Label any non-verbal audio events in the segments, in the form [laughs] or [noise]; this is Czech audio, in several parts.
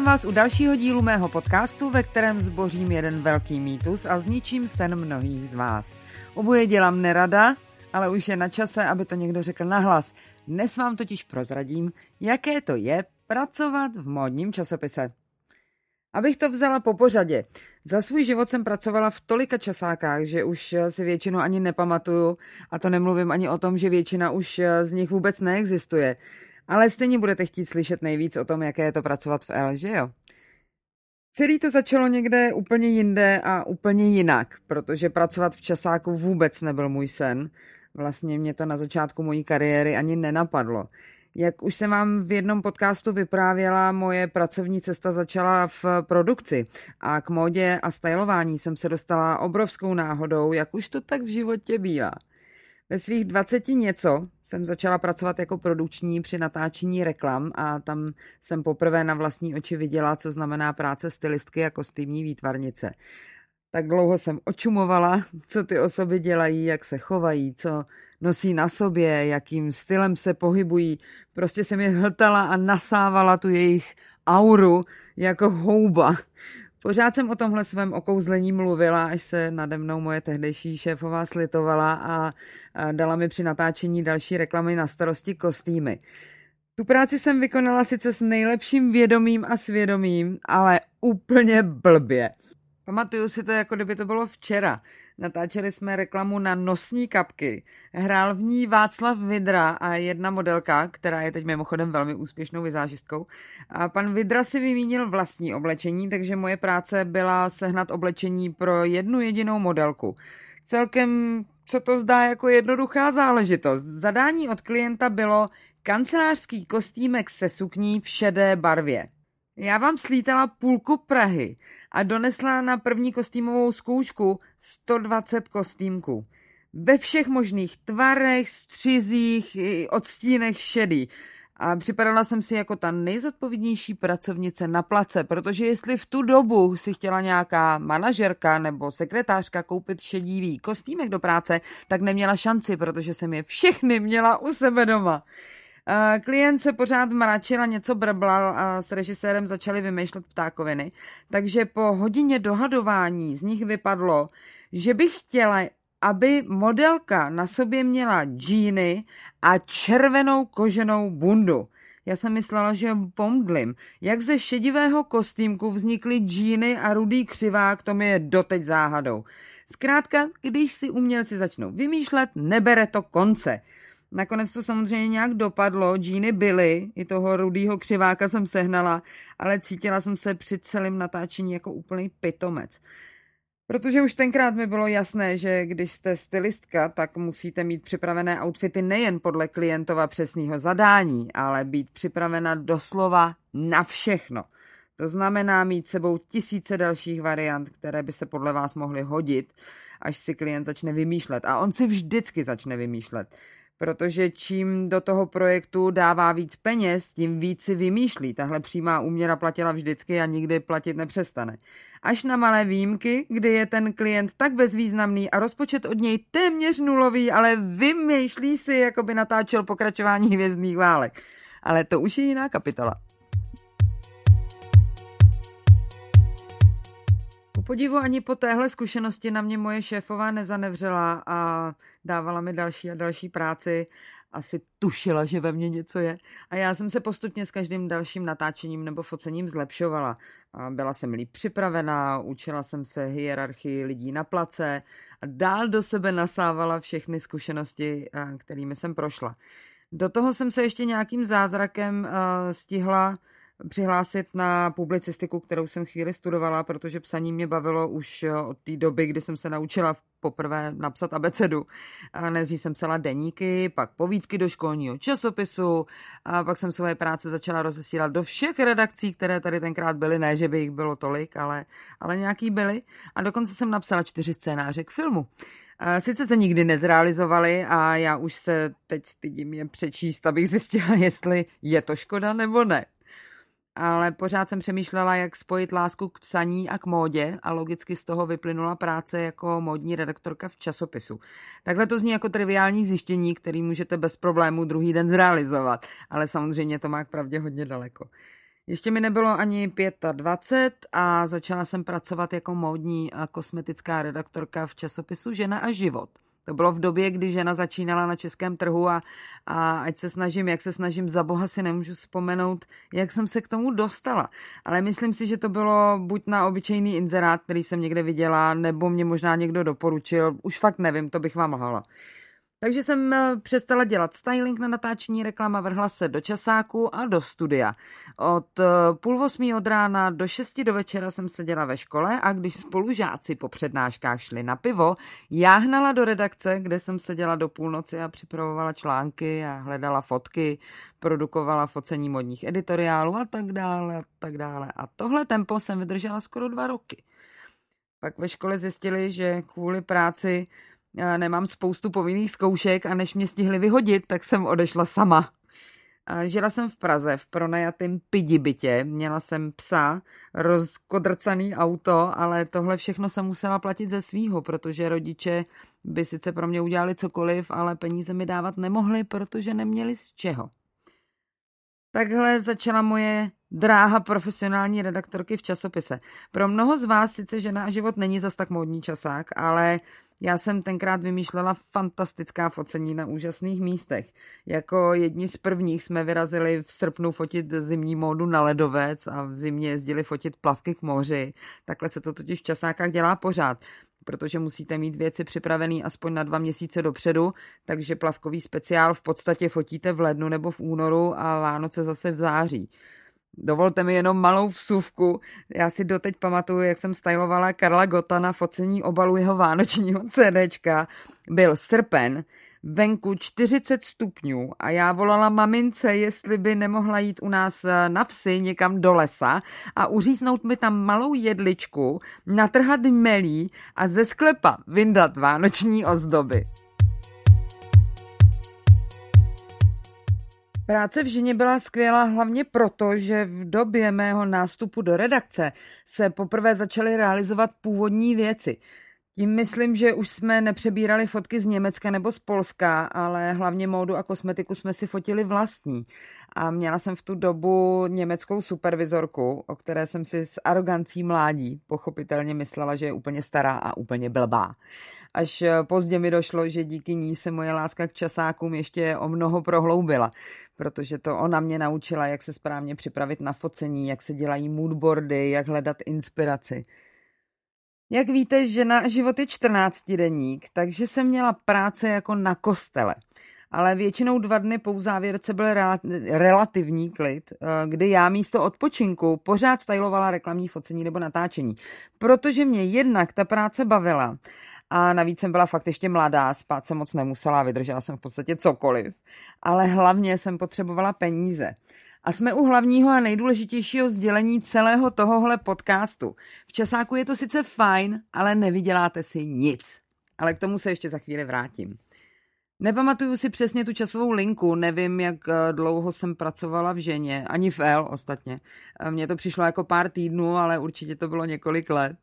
Vítám vás u dalšího dílu mého podcastu, ve kterém zbořím jeden velký mýtus a zničím sen mnohých z vás. Oboje dělám nerada, ale už je na čase, aby to někdo řekl nahlas. Dnes vám totiž prozradím, jaké to je pracovat v módním časopise. Abych to vzala po pořadě. Za svůj život jsem pracovala v tolika časákách, že už si většinu ani nepamatuju a to nemluvím ani o tom, že většina už z nich vůbec neexistuje. Ale stejně budete chtít slyšet nejvíc o tom, jaké je to pracovat v L, že jo? Celý to začalo někde úplně jinde a úplně jinak, protože pracovat v časáku vůbec nebyl můj sen. Vlastně mě to na začátku mojí kariéry ani nenapadlo. Jak už jsem vám v jednom podcastu vyprávěla, moje pracovní cesta začala v produkci a k módě a stylování jsem se dostala obrovskou náhodou, jak už to tak v životě bývá. Ve svých 20 něco jsem začala pracovat jako produkční při natáčení reklam a tam jsem poprvé na vlastní oči viděla, co znamená práce stylistky a kostýmní výtvarnice. Tak dlouho jsem očumovala, co ty osoby dělají, jak se chovají, co nosí na sobě, jakým stylem se pohybují. Prostě jsem je hltala a nasávala tu jejich auru jako houba. Pořád jsem o tomhle svém okouzlení mluvila, až se nade mnou moje tehdejší šéfová slitovala a, dala mi při natáčení další reklamy na starosti kostýmy. Tu práci jsem vykonala sice s nejlepším vědomím a svědomím, ale úplně blbě. Pamatuju si to, jako kdyby to bylo včera. Natáčeli jsme reklamu na nosní kapky. Hrál v ní Václav Vidra a jedna modelka, která je teď mimochodem velmi úspěšnou vizážistkou. A pan Vidra si vymínil vlastní oblečení, takže moje práce byla sehnat oblečení pro jednu jedinou modelku. Celkem, co to zdá jako jednoduchá záležitost. Zadání od klienta bylo kancelářský kostýmek se sukní v šedé barvě. Já vám slítala půlku Prahy a donesla na první kostýmovou zkoušku 120 kostýmků. Ve všech možných tvarech, střizích, odstínech šedý. A připadala jsem si jako ta nejzodpovědnější pracovnice na place, protože jestli v tu dobu si chtěla nějaká manažerka nebo sekretářka koupit šedivý kostýmek do práce, tak neměla šanci, protože jsem je všechny měla u sebe doma. Klient se pořád mračil a něco brblal a s režisérem začali vymýšlet ptákoviny. Takže po hodině dohadování z nich vypadlo, že bych chtěla, aby modelka na sobě měla džíny a červenou koženou bundu. Já jsem myslela, že pomdlim. Jak ze šedivého kostýmku vznikly džíny a rudý křivák, to mi je doteď záhadou. Zkrátka, když si umělci začnou vymýšlet, nebere to konce. Nakonec to samozřejmě nějak dopadlo, džíny byly, i toho rudýho křiváka jsem sehnala, ale cítila jsem se při celém natáčení jako úplný pitomec. Protože už tenkrát mi bylo jasné, že když jste stylistka, tak musíte mít připravené outfity nejen podle klientova přesného zadání, ale být připravena doslova na všechno. To znamená mít sebou tisíce dalších variant, které by se podle vás mohly hodit, až si klient začne vymýšlet. A on si vždycky začne vymýšlet protože čím do toho projektu dává víc peněz, tím víc si vymýšlí. Tahle přímá úměra platila vždycky a nikdy platit nepřestane. Až na malé výjimky, kdy je ten klient tak bezvýznamný a rozpočet od něj téměř nulový, ale vymýšlí si, jako by natáčel pokračování [laughs] hvězdných válek. Ale to už je jiná kapitola. Podivu ani po téhle zkušenosti na mě moje šéfová nezanevřela a dávala mi další a další práci. Asi tušila, že ve mně něco je. A já jsem se postupně s každým dalším natáčením nebo focením zlepšovala. A byla jsem líp připravená, učila jsem se hierarchii lidí na place a dál do sebe nasávala všechny zkušenosti, kterými jsem prošla. Do toho jsem se ještě nějakým zázrakem stihla přihlásit na publicistiku, kterou jsem chvíli studovala, protože psaní mě bavilo už od té doby, kdy jsem se naučila poprvé napsat abecedu. Nejdřív jsem psala deníky, pak povídky do školního časopisu a pak jsem svoje práce začala rozesílat do všech redakcí, které tady tenkrát byly. Ne, že by jich bylo tolik, ale, ale nějaký byly. A dokonce jsem napsala čtyři scénáře k filmu. Sice se nikdy nezrealizovali a já už se teď stydím je přečíst, abych zjistila, jestli je to škoda nebo ne ale pořád jsem přemýšlela, jak spojit lásku k psaní a k módě a logicky z toho vyplynula práce jako módní redaktorka v časopisu. Takhle to zní jako triviální zjištění, který můžete bez problémů druhý den zrealizovat, ale samozřejmě to má k pravdě hodně daleko. Ještě mi nebylo ani 25 a začala jsem pracovat jako módní a kosmetická redaktorka v časopisu Žena a život – to bylo v době, kdy žena začínala na českém trhu a, a ať se snažím, jak se snažím, za boha si nemůžu vzpomenout, jak jsem se k tomu dostala. Ale myslím si, že to bylo buď na obyčejný inzerát, který jsem někde viděla, nebo mě možná někdo doporučil. Už fakt nevím, to bych vám lhala. Takže jsem eh, přestala dělat styling na natáčení reklama, vrhla se do časáku a do studia. Od eh, půl osmí od rána do šesti do večera jsem seděla ve škole a když spolužáci po přednáškách šli na pivo, já hnala do redakce, kde jsem seděla do půlnoci a připravovala články a hledala fotky, produkovala focení modních editoriálů a tak dále a tak dále. A tohle tempo jsem vydržela skoro dva roky. Pak ve škole zjistili, že kvůli práci nemám spoustu povinných zkoušek a než mě stihli vyhodit, tak jsem odešla sama. Žila jsem v Praze v pronajatém pidi bytě, měla jsem psa, rozkodrcaný auto, ale tohle všechno jsem musela platit ze svýho, protože rodiče by sice pro mě udělali cokoliv, ale peníze mi dávat nemohli, protože neměli z čeho. Takhle začala moje dráha profesionální redaktorky v časopise. Pro mnoho z vás sice žena a život není zas tak módní časák, ale já jsem tenkrát vymýšlela fantastická focení na úžasných místech. Jako jedni z prvních jsme vyrazili v srpnu fotit zimní módu na ledovec a v zimě jezdili fotit plavky k moři. Takhle se to totiž v časákách dělá pořád protože musíte mít věci připravené aspoň na dva měsíce dopředu, takže plavkový speciál v podstatě fotíte v lednu nebo v únoru a Vánoce zase v září. Dovolte mi jenom malou vsuvku. Já si doteď pamatuju, jak jsem stylovala Karla Gota na focení obalu jeho vánočního [laughs] CDčka. Byl srpen, venku 40 stupňů a já volala mamince, jestli by nemohla jít u nás eh, na vsi někam do lesa a uříznout mi tam malou jedličku, natrhat melí a ze sklepa vyndat vánoční ozdoby. Práce v ženě byla skvělá hlavně proto, že v době mého nástupu do redakce se poprvé začaly realizovat původní věci. Tím myslím, že už jsme nepřebírali fotky z Německa nebo z Polska, ale hlavně módu a kosmetiku jsme si fotili vlastní. A měla jsem v tu dobu německou supervizorku, o které jsem si s arogancí mládí pochopitelně myslela, že je úplně stará a úplně blbá. Až pozdě mi došlo, že díky ní se moje láska k časákům ještě o mnoho prohloubila, protože to ona mě naučila, jak se správně připravit na focení, jak se dělají moodboardy, jak hledat inspiraci. Jak víte, žena život je 14 deník, takže jsem měla práce jako na kostele. Ale většinou dva dny po závěrce byl relativní klid, eh, kdy já místo odpočinku pořád stylovala reklamní focení nebo natáčení. Protože mě jednak ta práce bavila a navíc jsem byla fakt ještě mladá, spát jsem moc nemusela, vydržela jsem v podstatě cokoliv. Ale hlavně jsem potřebovala peníze. A jsme u hlavního a nejdůležitějšího sdělení celého tohohle podcastu. V časáku je to sice fajn, ale nevyděláte si nic. Ale k tomu se ještě za chvíli vrátím. Nepamatuju si přesně tu časovou linku, nevím, jak eh, dlouho jsem pracovala v ženě, ani v L ostatně. Eh, mně to přišlo jako pár týdnů, ale určitě to bylo několik let.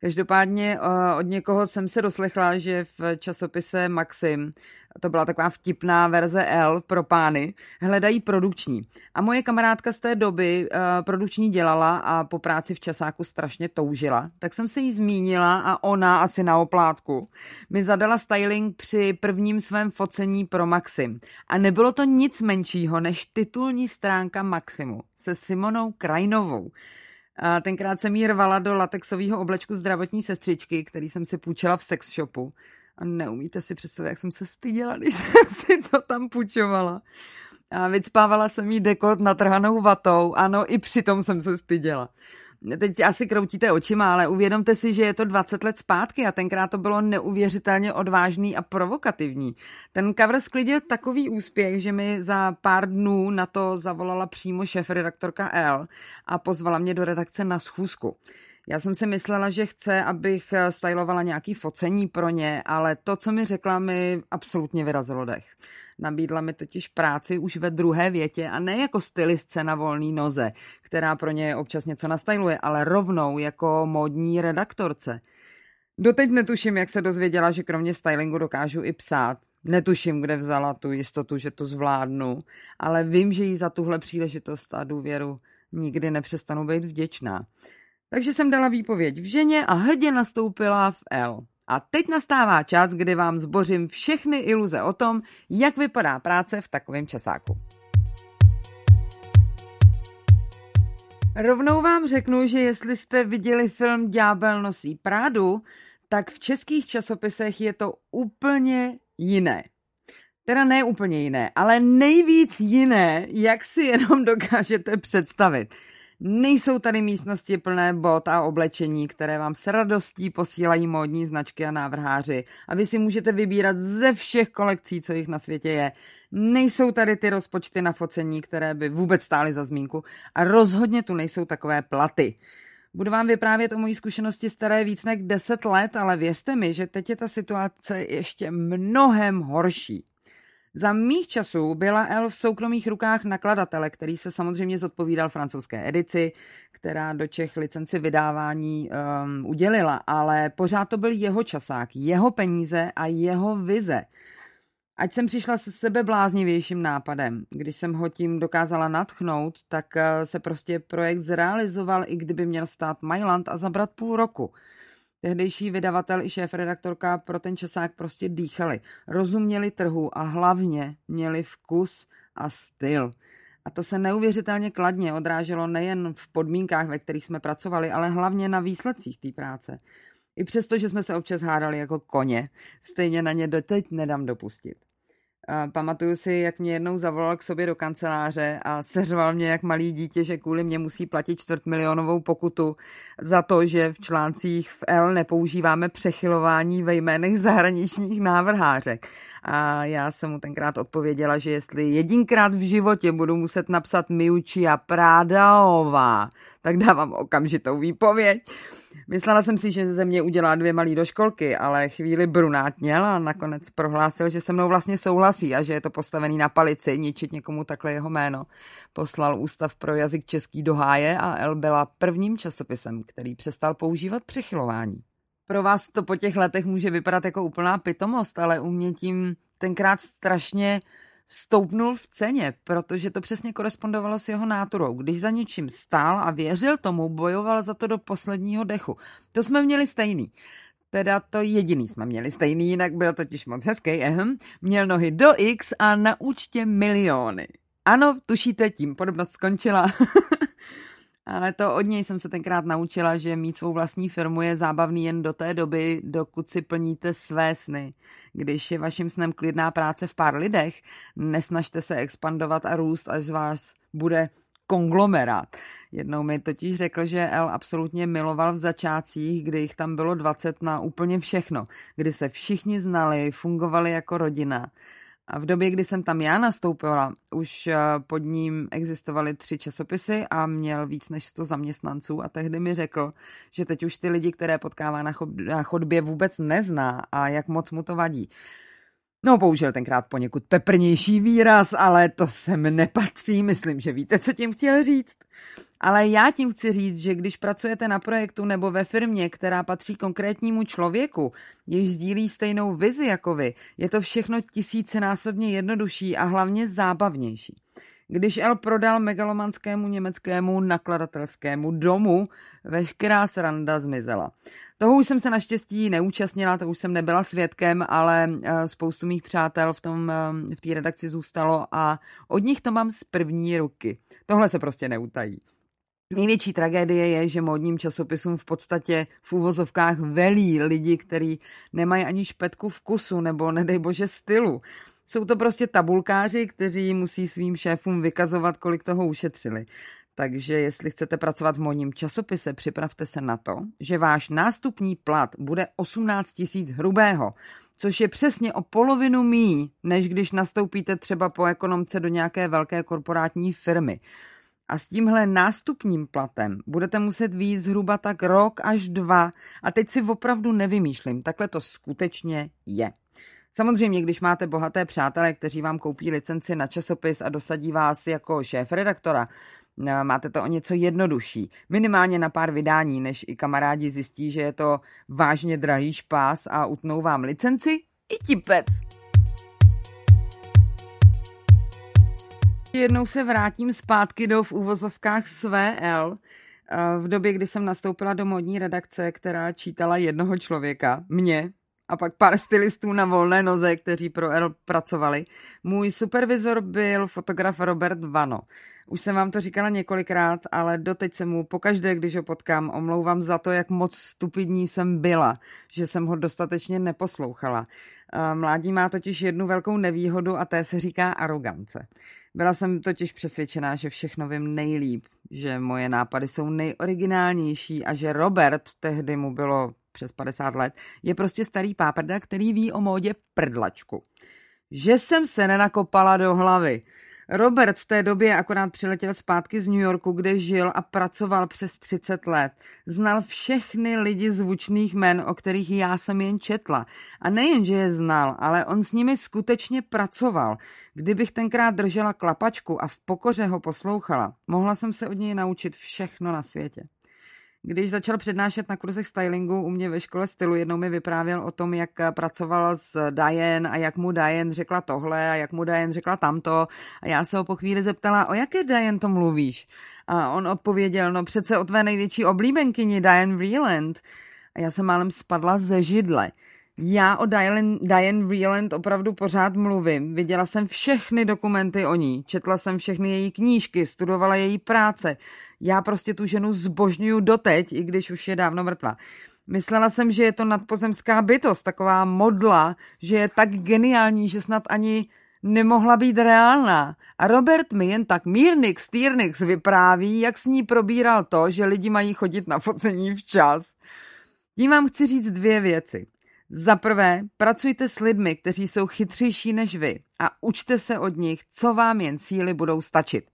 Každopádně eh, od někoho jsem se doslechla, že v časopise Maxim to byla taková vtipná verze L pro pány, hledají produkční. A moje kamarádka z té doby uh, produkční dělala a po práci v časáku strašně toužila, tak jsem se jí zmínila a ona asi na oplátku mi zadala styling při prvním svém focení pro Maxim. A nebylo to nic menšího než titulní stránka Maximu se Simonou Krajnovou. A tenkrát jsem jí rvala do latexového oblečku zdravotní sestřičky, který jsem si půjčila v sex shopu. A neumíte si představit, jak jsem se styděla, když [laughs] jsem si to tam půjčovala. A vycpávala jsem jí dekort natrhanou vatou, ano, i přitom jsem se styděla teď asi kroutíte očima, ale uvědomte si, že je to 20 let zpátky a tenkrát to bylo neuvěřitelně odvážný a provokativní. Ten cover sklidil takový úspěch, že mi za pár dnů na to zavolala přímo šéf-redaktorka L a pozvala mě do redakce na schůzku. Já jsem si myslela, že chce, abych stylovala nějaký focení pro ně, ale to, co mi řekla, mi absolutně vyrazilo dech. Nabídla mi totiž práci už ve druhé větě a ne jako stylistce na volný noze, která pro ně občas něco nastyluje, ale rovnou jako módní redaktorce. Doteď netuším, jak se dozvěděla, že kromě stylingu dokážu i psát. Netuším, kde vzala tu jistotu, že to zvládnu, ale vím, že jí za tuhle příležitost a důvěru nikdy nepřestanu být vděčná. Takže jsem dala výpověď v ženě a hrdě nastoupila v L. A teď nastává čas, kdy vám zbořím všechny iluze o tom, jak vypadá práce v takovém časáku. Rovnou vám řeknu, že jestli jste viděli film Ďábel nosí Prádu, tak v českých časopisech je to úplně jiné. Teda ne úplně jiné, ale nejvíc jiné, jak si jenom dokážete představit. Nejsou tady místnosti plné bot a oblečení, které vám s radostí posílají módní značky a návrháři a vy si můžete vybírat ze všech kolekcí, co jich na světě je. Nejsou tady ty rozpočty na focení, které by vůbec stály za zmínku a rozhodně tu nejsou takové platy. Budu vám vyprávět o mojí zkušenosti staré víc než 10 let, ale věřte mi, že teď je ta situace ještě mnohem horší. Za mých časů byla L v soukromých rukách nakladatele, který se samozřejmě zodpovídal francouzské edici, která do Čech licenci vydávání um, udělila, ale pořád to byl jeho časák, jeho peníze a jeho vize. Ať jsem přišla se sebe bláznivějším nápadem, když jsem ho tím dokázala natchnout, tak uh, se prostě projekt zrealizoval, i kdyby měl stát Mailand a zabrat půl roku – Tehdejší vydavatel i šéf-redaktorka pro ten časák prostě dýchali, rozuměli trhu a hlavně měli vkus a styl. A to se neuvěřitelně kladně odráželo nejen v podmínkách, ve kterých jsme pracovali, ale hlavně na výsledcích té práce. I přesto, že jsme se občas hádali jako koně, stejně na ně doteď nedám dopustit. Pamatuju si, jak mě jednou zavolal k sobě do kanceláře a seřval mě jak malý dítě, že kvůli mě musí platit čtvrtmilionovou pokutu za to, že v článcích v L nepoužíváme přechylování ve jménech zahraničních návrhářek. A já jsem mu tenkrát odpověděla, že jestli jedinkrát v životě budu muset napsat Miučia Prádaová, tak dávám okamžitou výpověď. Myslela jsem si, že ze mě udělá dvě malé doškolky, ale chvíli brunátněl a nakonec prohlásil, že se mnou vlastně souhlasí a že je to postavený na palici, ničit někomu takhle jeho jméno. Poslal Ústav pro jazyk český do háje a El byla prvním časopisem, který přestal používat přechylování. Pro vás to po těch letech může vypadat jako úplná pitomost, ale u mě tím tenkrát strašně stoupnul v ceně, protože to přesně korespondovalo s jeho náturou. Když za něčím stál a věřil tomu, bojoval za to do posledního dechu. To jsme měli stejný. Teda to jediný jsme měli stejný, jinak byl totiž moc hezký, ehm. Měl nohy do X a na účtě miliony. Ano, tušíte, tím podobnost skončila. [laughs] Ale to od něj jsem se tenkrát naučila, že mít svou vlastní firmu je zábavný jen do té doby, dokud si plníte své sny. Když je vaším snem klidná práce v pár lidech, nesnažte se expandovat a růst, až vás bude konglomerát. Jednou mi totiž řekl, že El absolutně miloval v začátcích, kdy jich tam bylo 20 na úplně všechno, kdy se všichni znali, fungovali jako rodina. A v době, kdy jsem tam já nastoupila, už eh, pod ním existovaly tři časopisy a měl víc než 100 zaměstnanců a tehdy mi řekl, že teď už ty lidi, které potkává na chodbě, vůbec nezná a jak moc mu to vadí. No, použil tenkrát poněkud peprnější výraz, ale to sem nepatří, myslím, že víte, co tím chtěl říct. Ale já tím chci říct, že když pracujete na projektu nebo ve firmě, která patří konkrétnímu člověku, jež sdílí stejnou vizi jako vy, je to všechno tisícenásobně jednodušší a hlavně zábavnější. Když El prodal megalomanskému německému nakladatelskému domu, veškerá sranda zmizela. Toho už jsem se naštěstí neúčastnila, to už jsem nebyla svědkem, ale eh, spoustu mých přátel v tom eh, v té redakci zůstalo a od nich to mám z první ruky. Tohle se prostě neutají. Největší tragédie je, že módním časopisům v podstatě v úvozovkách velí lidi, kteří nemají ani špetku vkusu nebo nedej bože stylu. Jsou to prostě tabulkáři, kteří musí svým šéfům vykazovat, kolik toho ušetřili. Takže jestli chcete pracovat v módním časopise, připravte se na to, že váš nástupní plat bude 18 tisíc hrubého, což je přesně o polovinu míň, než když nastoupíte třeba po ekonomce do nějaké velké korporátní firmy. A s tímhle nástupním platem budete muset výjít zhruba tak rok až dva. A teď si opravdu nevymýšlím, takhle to skutečně je. Samozřejmě, když máte bohaté přátelé, kteří vám koupí licenci na časopis a dosadí vás jako šéf redaktora, máte to o něco jednodušší. Minimálně na pár vydání, než i kamarádi zjistí, že je to vážně drahý špás a utnou vám licenci i tipec. Jednou se vrátím zpátky do v úvozovkách své L. Eh, v době, kdy jsem nastoupila do modní redakce, která čítala jednoho člověka, mě, a pak pár stylistů na volné noze, kteří pro L pracovali. Můj supervizor byl fotograf Robert Vano. Už jsem vám to říkala několikrát, ale doteď se mu pokaždé, když ho potkám, omlouvám za to, jak moc stupidní jsem byla, že jsem ho dostatečně neposlouchala. Eh, mládí má totiž jednu velkou nevýhodu a té se říká arogance. Byla jsem totiž přesvědčená, že všechno vím nejlíp, že moje nápady jsou nejoriginálnější a že Robert, tehdy mu bylo přes 50 let, je prostě starý páprda, který ví o módě prdlačku. Že jsem se nenakopala do hlavy. Robert v té době akorát přiletěl zpátky z New Yorku, kde žil a pracoval přes 30 let. Znal všechny lidi zvučných men, o kterých já jsem jen četla. A nejen, že je znal, ale on s nimi skutečně pracoval. Kdybych tenkrát držela klapačku a v pokoře ho poslouchala, mohla jsem se od něj naučit všechno na světě. Když začal přednášet na kurzech stylingu u mě ve škole stylu, jednou mi vyprávěl o tom, jak pracoval s Diane a jak mu Diane řekla tohle a jak mu Diane řekla tamto. A já se ho po chvíli zeptala, o jaké Diane to mluvíš? A on odpověděl, no přece o tvé největší oblíbenkyni Diane Vreeland. A já jsem málem spadla ze židle. Já o Diane, Diane Vreeland opravdu pořád mluvím. Viděla jsem všechny dokumenty o ní, četla jsem všechny její knížky, studovala její práce. Já prostě tu ženu zbožňuju doteď, i když už je dávno mrtvá. Myslela jsem, že je to nadpozemská bytost, taková modla, že je tak geniální, že snad ani nemohla být reálná. A Robert mi jen tak mírnix týrnix vypráví, jak s ní probíral to, že lidi mají chodit na focení včas. Tím vám chci říct dvě věci. Za prvé, pracujte s lidmi, kteří jsou chytřejší než vy a učte se od nich, co vám jen síly budou stačit.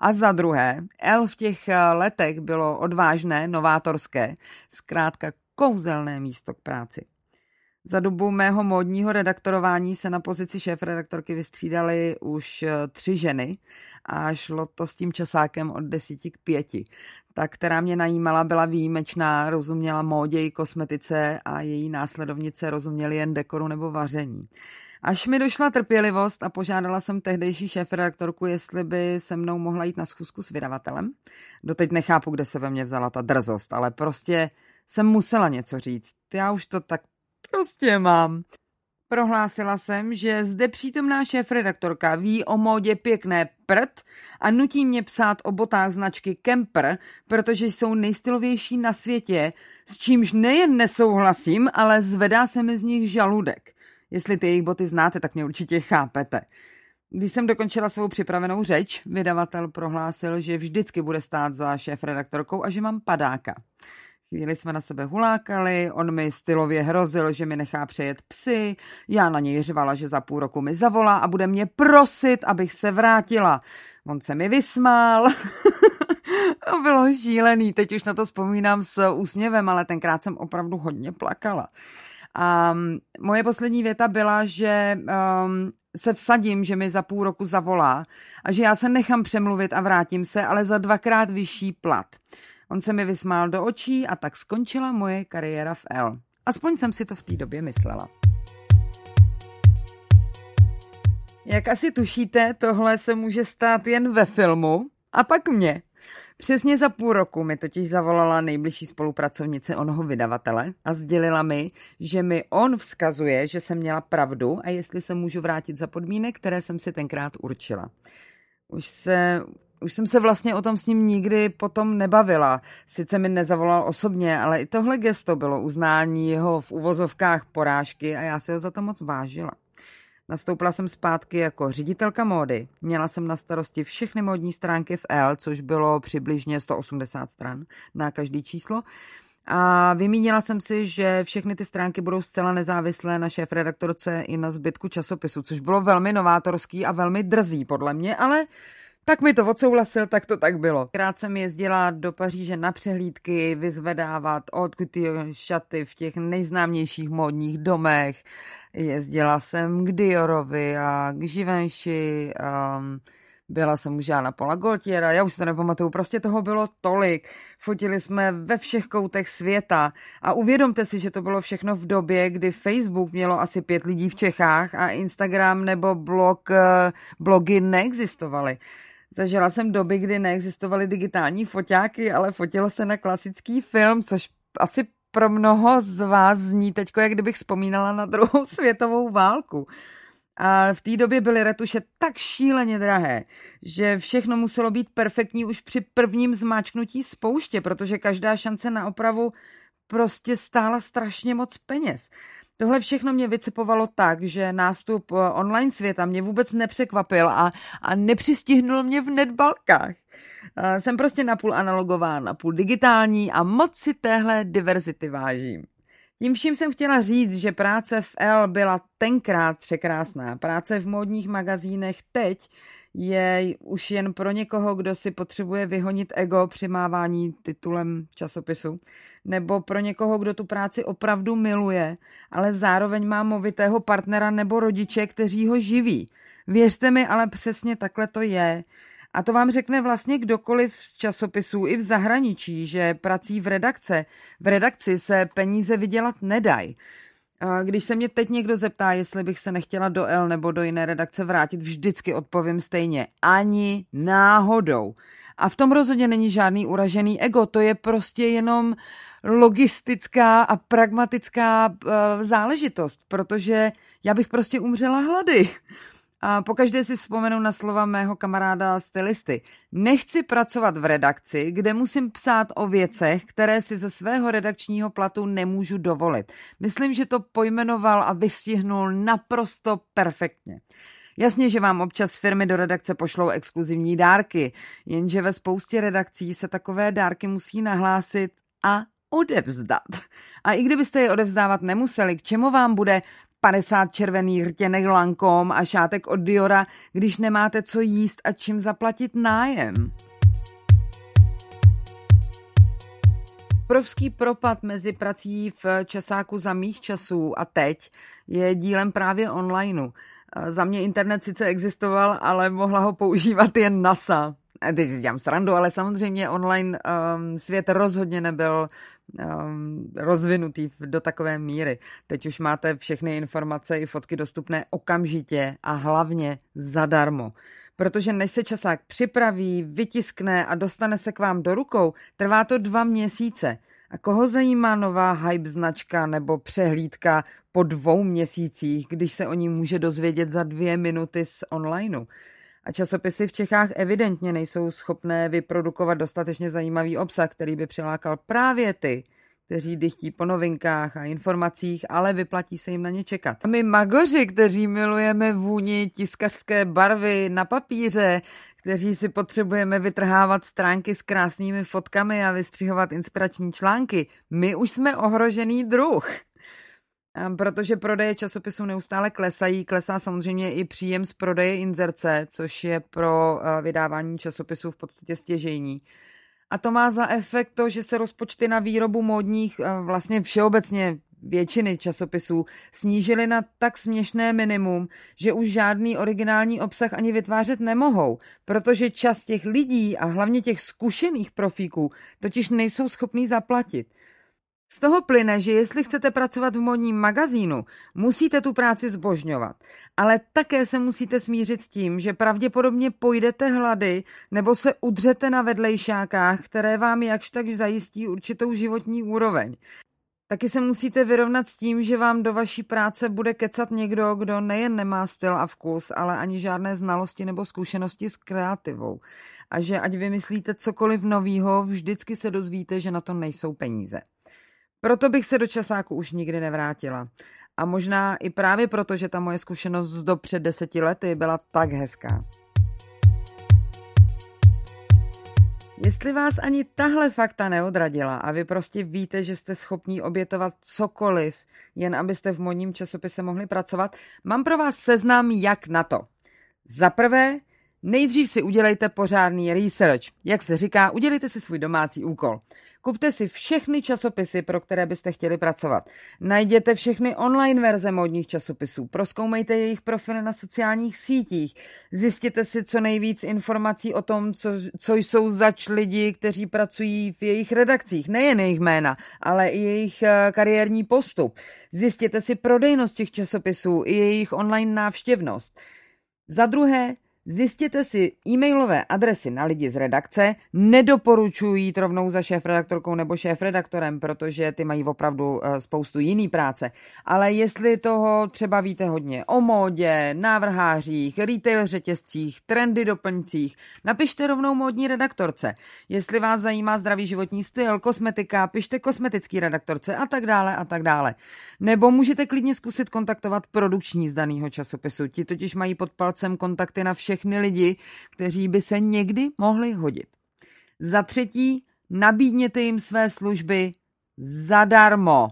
A za druhé, L v těch eh, letech bylo odvážné, novátorské, zkrátka kouzelné místo k práci. Za dobu mého módního redaktorování se na pozici šéf-redaktorky vystřídaly už eh, tři ženy a šlo to s tím časákem od desíti k pěti. Ta, která mě najímala, byla výjimečná, rozuměla módě i kosmetice a její následovnice rozuměly jen dekoru nebo vaření. Až mi došla trpělivost a požádala jsem tehdejší šéf-redaktorku, jestli by se mnou mohla jít na schůzku s vydavatelem. Doteď nechápu, kde se ve mně vzala ta drzost, ale prostě jsem musela něco říct. Já už to tak prostě mám. Prohlásila jsem, že zde přítomná šéf-redaktorka ví o módě pěkné prd a nutí mě psát o botách značky Kemper, protože jsou nejstylovější na světě, s čímž nejen nesouhlasím, ale zvedá se mi z nich žaludek. Jestli ty jejich boty znáte, tak mě určitě chápete. Když jsem dokončila svou připravenou řeč, vydavatel prohlásil, že vždycky bude stát za šéf-redaktorkou a že mám padáka. Chvíli jsme na sebe hulákali, on mi stylově hrozil, že mi nechá přejet psy, já na něj řvala, že za půl roku mi zavolá a bude mě prosit, abych se vrátila. On se mi vysmál. [laughs] to bylo šílený, teď už na to vzpomínám s úsměvem, ale tenkrát jsem opravdu hodně plakala. A moje poslední věta byla, že um, se vsadím, že mi za půl roku zavolá a že já se nechám přemluvit a vrátím se, ale za dvakrát vyšší plat. On se mi vysmál do očí a tak skončila moje kariéra v L. Aspoň jsem si to v té době myslela. Jak asi tušíte, tohle se může stát jen ve filmu a pak mě. Přesně za půl roku mi totiž zavolala nejbližší spolupracovnice onoho vydavatele a sdělila mi, že mi on vzkazuje, že jsem měla pravdu a jestli se můžu vrátit za podmínek, které jsem si tenkrát určila. Už se už jsem se vlastně o tom s ním nikdy potom nebavila. Sice mi nezavolal osobně, ale i tohle gesto bylo uznání jeho v uvozovkách porážky a já se ho za to moc vážila. Nastoupila jsem zpátky jako ředitelka módy. Měla jsem na starosti všechny módní stránky v L, což bylo přibližně 180 stran na každý číslo. A vymínila jsem si, že všechny ty stránky budou zcela nezávislé na šéf redaktorce i na zbytku časopisu, což bylo velmi novátorský a velmi drzý podle mě, ale tak mi to odsouhlasil, tak to tak bylo. Krát jsem jezdila do Paříže na přehlídky, vyzvedávat od šaty v těch nejznámějších módních domech. Jezdila jsem k Diorovi a k Givenchy, um, byla jsem už na Pola Gaultiera, já už to nepamatuju, prostě toho bylo tolik. Fotili jsme ve všech koutech světa a uvědomte si, že to bylo všechno v době, kdy Facebook mělo asi pět lidí v Čechách a Instagram nebo blog, eh, blogy neexistovaly. Zažila jsem doby, kdy neexistovaly digitální foťáky, ale fotilo se na klasický film, což asi pro mnoho z vás zní teď, jak kdybych vzpomínala na druhou [laughs] světovou válku. A v té době byly retuše tak šíleně drahé, že všechno muselo být perfektní už při prvním zmáčknutí spouště, protože každá šance na opravu prostě stála strašně moc peněz. Tohle všechno mě vycepovalo tak, že nástup eh, online světa mě vůbec nepřekvapil a, a nepřistihnul mě v netbalkách. Eh, jsem prostě napůl analogová, napůl digitální a moc si téhle diverzity vážím. Tím vším jsem chtěla říct, že práce v L byla tenkrát překrásná. Práce v módních magazínech teď je už jen pro někoho, kdo si potřebuje vyhonit ego při mávání titulem časopisu, nebo pro někoho, kdo tu práci opravdu miluje, ale zároveň má movitého partnera nebo rodiče, kteří ho živí. Věřte mi, ale přesně takhle to je. A to vám řekne vlastně kdokoliv z časopisů i v zahraničí, že prací v redakce, v redakci se peníze vydělat nedají. Když se mě teď někdo zeptá, jestli bych se nechtěla do L nebo do jiné redakce vrátit, vždycky odpovím stejně. Ani náhodou. A v tom rozhodně není žádný uražený ego, to je prostě jenom logistická a pragmatická uh, záležitost, protože já bych prostě umřela hlady. A pokaždé si vzpomenu na slova mého kamaráda stylisty. Nechci pracovat v redakci, kde musím psát o věcech, které si ze svého redakčního platu nemůžu dovolit. Myslím, že to pojmenoval a vystihnul naprosto perfektně. Jasně, že vám občas firmy do redakce pošlou exkluzivní dárky, jenže ve spoustě redakcí se takové dárky musí nahlásit a odevzdat. A i kdybyste je odevzdávat nemuseli, k čemu vám bude 50 červených rtěnek lankom a šátek od Diora, když nemáte co jíst a čím zaplatit nájem. Obrovský propad mezi prací v časáku za mých časů a teď je dílem právě onlineu. Za mě internet sice existoval, ale mohla ho používat jen NASA. Teď si dělám srandu, ale samozřejmě online um, svět rozhodně nebyl um, rozvinutý do takové míry. Teď už máte všechny informace i fotky dostupné okamžitě a hlavně zadarmo. Protože než se časák připraví, vytiskne a dostane se k vám do rukou, trvá to dva měsíce. A koho zajímá nová hype značka nebo přehlídka po dvou měsících, když se o ní může dozvědět za dvě minuty z onlineu? A časopisy v Čechách evidentně nejsou schopné vyprodukovat dostatečně zajímavý obsah, který by přilákal právě ty, kteří dychtí po novinkách a informacích, ale vyplatí se jim na ně čekat. My magoři, kteří milujeme vůni tiskařské barvy na papíře, kteří si potřebujeme vytrhávat stránky s krásnými fotkami a vystřihovat inspirační články, my už jsme ohrožený druh protože prodeje časopisů neustále klesají. Klesá samozřejmě i příjem z prodeje inzerce, což je pro eh, vydávání časopisů v podstatě stěžejní. A to má za efekt to, že se rozpočty na výrobu módních, eh, vlastně všeobecně většiny časopisů snížili na tak směšné minimum, že už žádný originální obsah ani vytvářet nemohou, protože čas těch lidí a hlavně těch zkušených profíků totiž nejsou schopní zaplatit. Z toho plyne, že jestli chcete pracovat v modním magazínu, musíte tu práci zbožňovat. Ale také se musíte smířit s tím, že pravděpodobně pojdete hlady nebo se udřete na vedlejšákách, které vám jakž tak zajistí určitou životní úroveň. Taky se musíte vyrovnat s tím, že vám do vaší práce bude kecat někdo, kdo nejen nemá styl a vkus, ale ani žádné znalosti nebo zkušenosti s kreativou. A že ať vymyslíte cokoliv novýho, vždycky se dozvíte, že na to nejsou peníze. Proto bych se do časáku už nikdy nevrátila. A možná i právě proto, že ta moje zkušenost z do před deseti lety byla tak hezká. Jestli vás ani tahle fakta neodradila a vy prostě víte, že jste schopní obětovat cokoliv, jen abyste v modním časopise mohli pracovat, mám pro vás seznam, jak na to. Za prvé, nejdřív si udělejte pořádný research. Jak se říká, udělejte si svůj domácí úkol. Kupte si všechny časopisy, pro které byste chtěli pracovat. Najděte všechny online verze módních časopisů, proskoumejte jejich profily na sociálních sítích, zjistěte si co nejvíc informací o tom, co, co jsou zač lidi, kteří pracují v jejich redakcích, nejen jejich jména, ale i jejich eh, kariérní postup. Zjistěte si prodejnost těch časopisů i jejich online návštěvnost. Za druhé, Zjistěte si e-mailové adresy na lidi z redakce, nedoporučuji jít rovnou za šéf-redaktorkou nebo šéf-redaktorem, protože ty mají opravdu eh, spoustu jiný práce. Ale jestli toho třeba víte hodně o módě, návrhářích, retail řetězcích, trendy doplňcích, napište rovnou módní redaktorce. Jestli vás zajímá zdravý životní styl, kosmetika, pište kosmetický redaktorce a tak dále a tak dále. Nebo můžete klidně zkusit kontaktovat produkční z daného časopisu. Ti totiž mají pod palcem kontakty na všech všechny lidi, kteří by se někdy mohli hodit. Za třetí, nabídněte jim své služby zadarmo.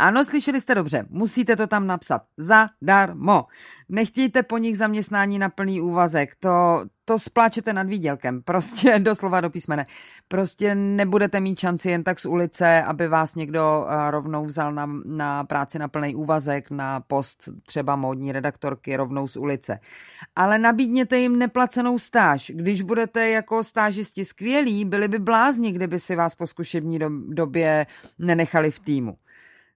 Ano, slyšeli jste dobře, musíte to tam napsat. Zadarmo. Nechtějte po nich zaměstnání na plný úvazek, to, to spláčete nad výdělkem, prostě [laughs] doslova do písmene. Prostě nebudete mít šanci jen tak z ulice, aby vás někdo eh, rovnou vzal na, na práci na plný úvazek, na post třeba módní redaktorky rovnou z ulice. Ale nabídněte jim neplacenou stáž. Když budete jako stážisti skvělí, byli by blázni, kdyby si vás po zkušební době nenechali v týmu.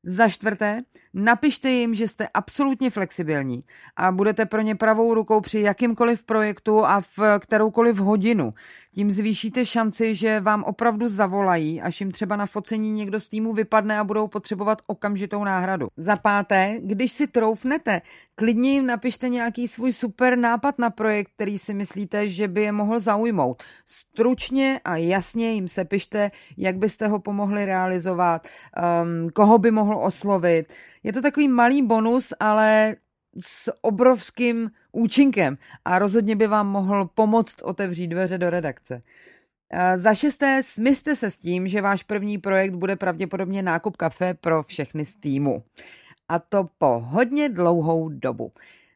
Za čtvrté, napište jim, že jste absolutně flexibilní a budete pro ně pravou rukou při jakýmkoliv projektu a v kteroukoliv hodinu. Tím zvýšíte šanci, že vám opravdu zavolají, až jim třeba na focení někdo z týmu vypadne a budou potřebovat okamžitou náhradu. Za páté, když si troufnete, klidně jim napište nějaký svůj super nápad na projekt, který si myslíte, že by je mohl zaujmout. Stručně a jasně jim se pište, jak byste ho pomohli realizovat, um, koho by mohl oslovit. Je to takový malý bonus, ale s obrovským účinkem a rozhodně by vám mohl pomoct otevřít dveře do redakce. Za šesté, smyste se s tím, že váš první projekt bude pravděpodobně nákup kafe pro všechny z týmu. A to po hodně dlouhou dobu.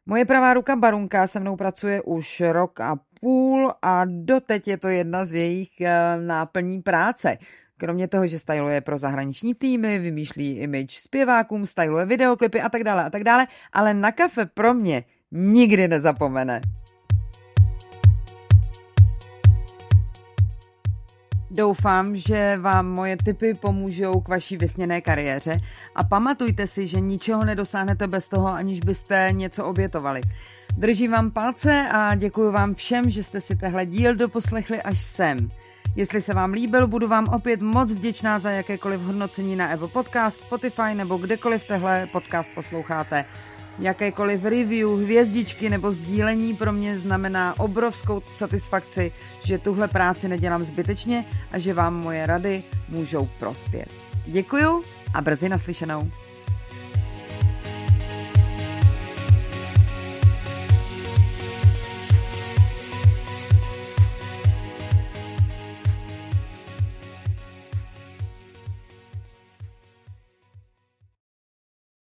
Moje pravá ruka Barunka se mnou pracuje už rok a půl a doteď je to jedna z jejich eh, náplní práce. Kromě toho, že styluje pro zahraniční týmy, vymýšlí image zpěvákům, styluje videoklipy a tak dále a tak dále, ale na kafe pro mě nikdy nezapomene. Doufám, že vám moje tipy pomůžou k vaší vysněné kariéře a pamatujte si, že ničeho nedosáhnete bez toho, aniž byste něco obětovali. Držím vám palce a děkuji vám všem, že jste si tehle díl doposlechli až sem. Jestli se vám líbil, budu vám opět moc vděčná za jakékoliv hodnocení na Apple Podcast, Spotify nebo kdekoliv tehle podcast posloucháte. Jakékoliv review, hvězdičky nebo sdílení pro mě znamená obrovskou satisfakci, že tuhle práci nedělám zbytečně a že vám moje rady můžou prospět. Děkuju a brzy naslyšenou.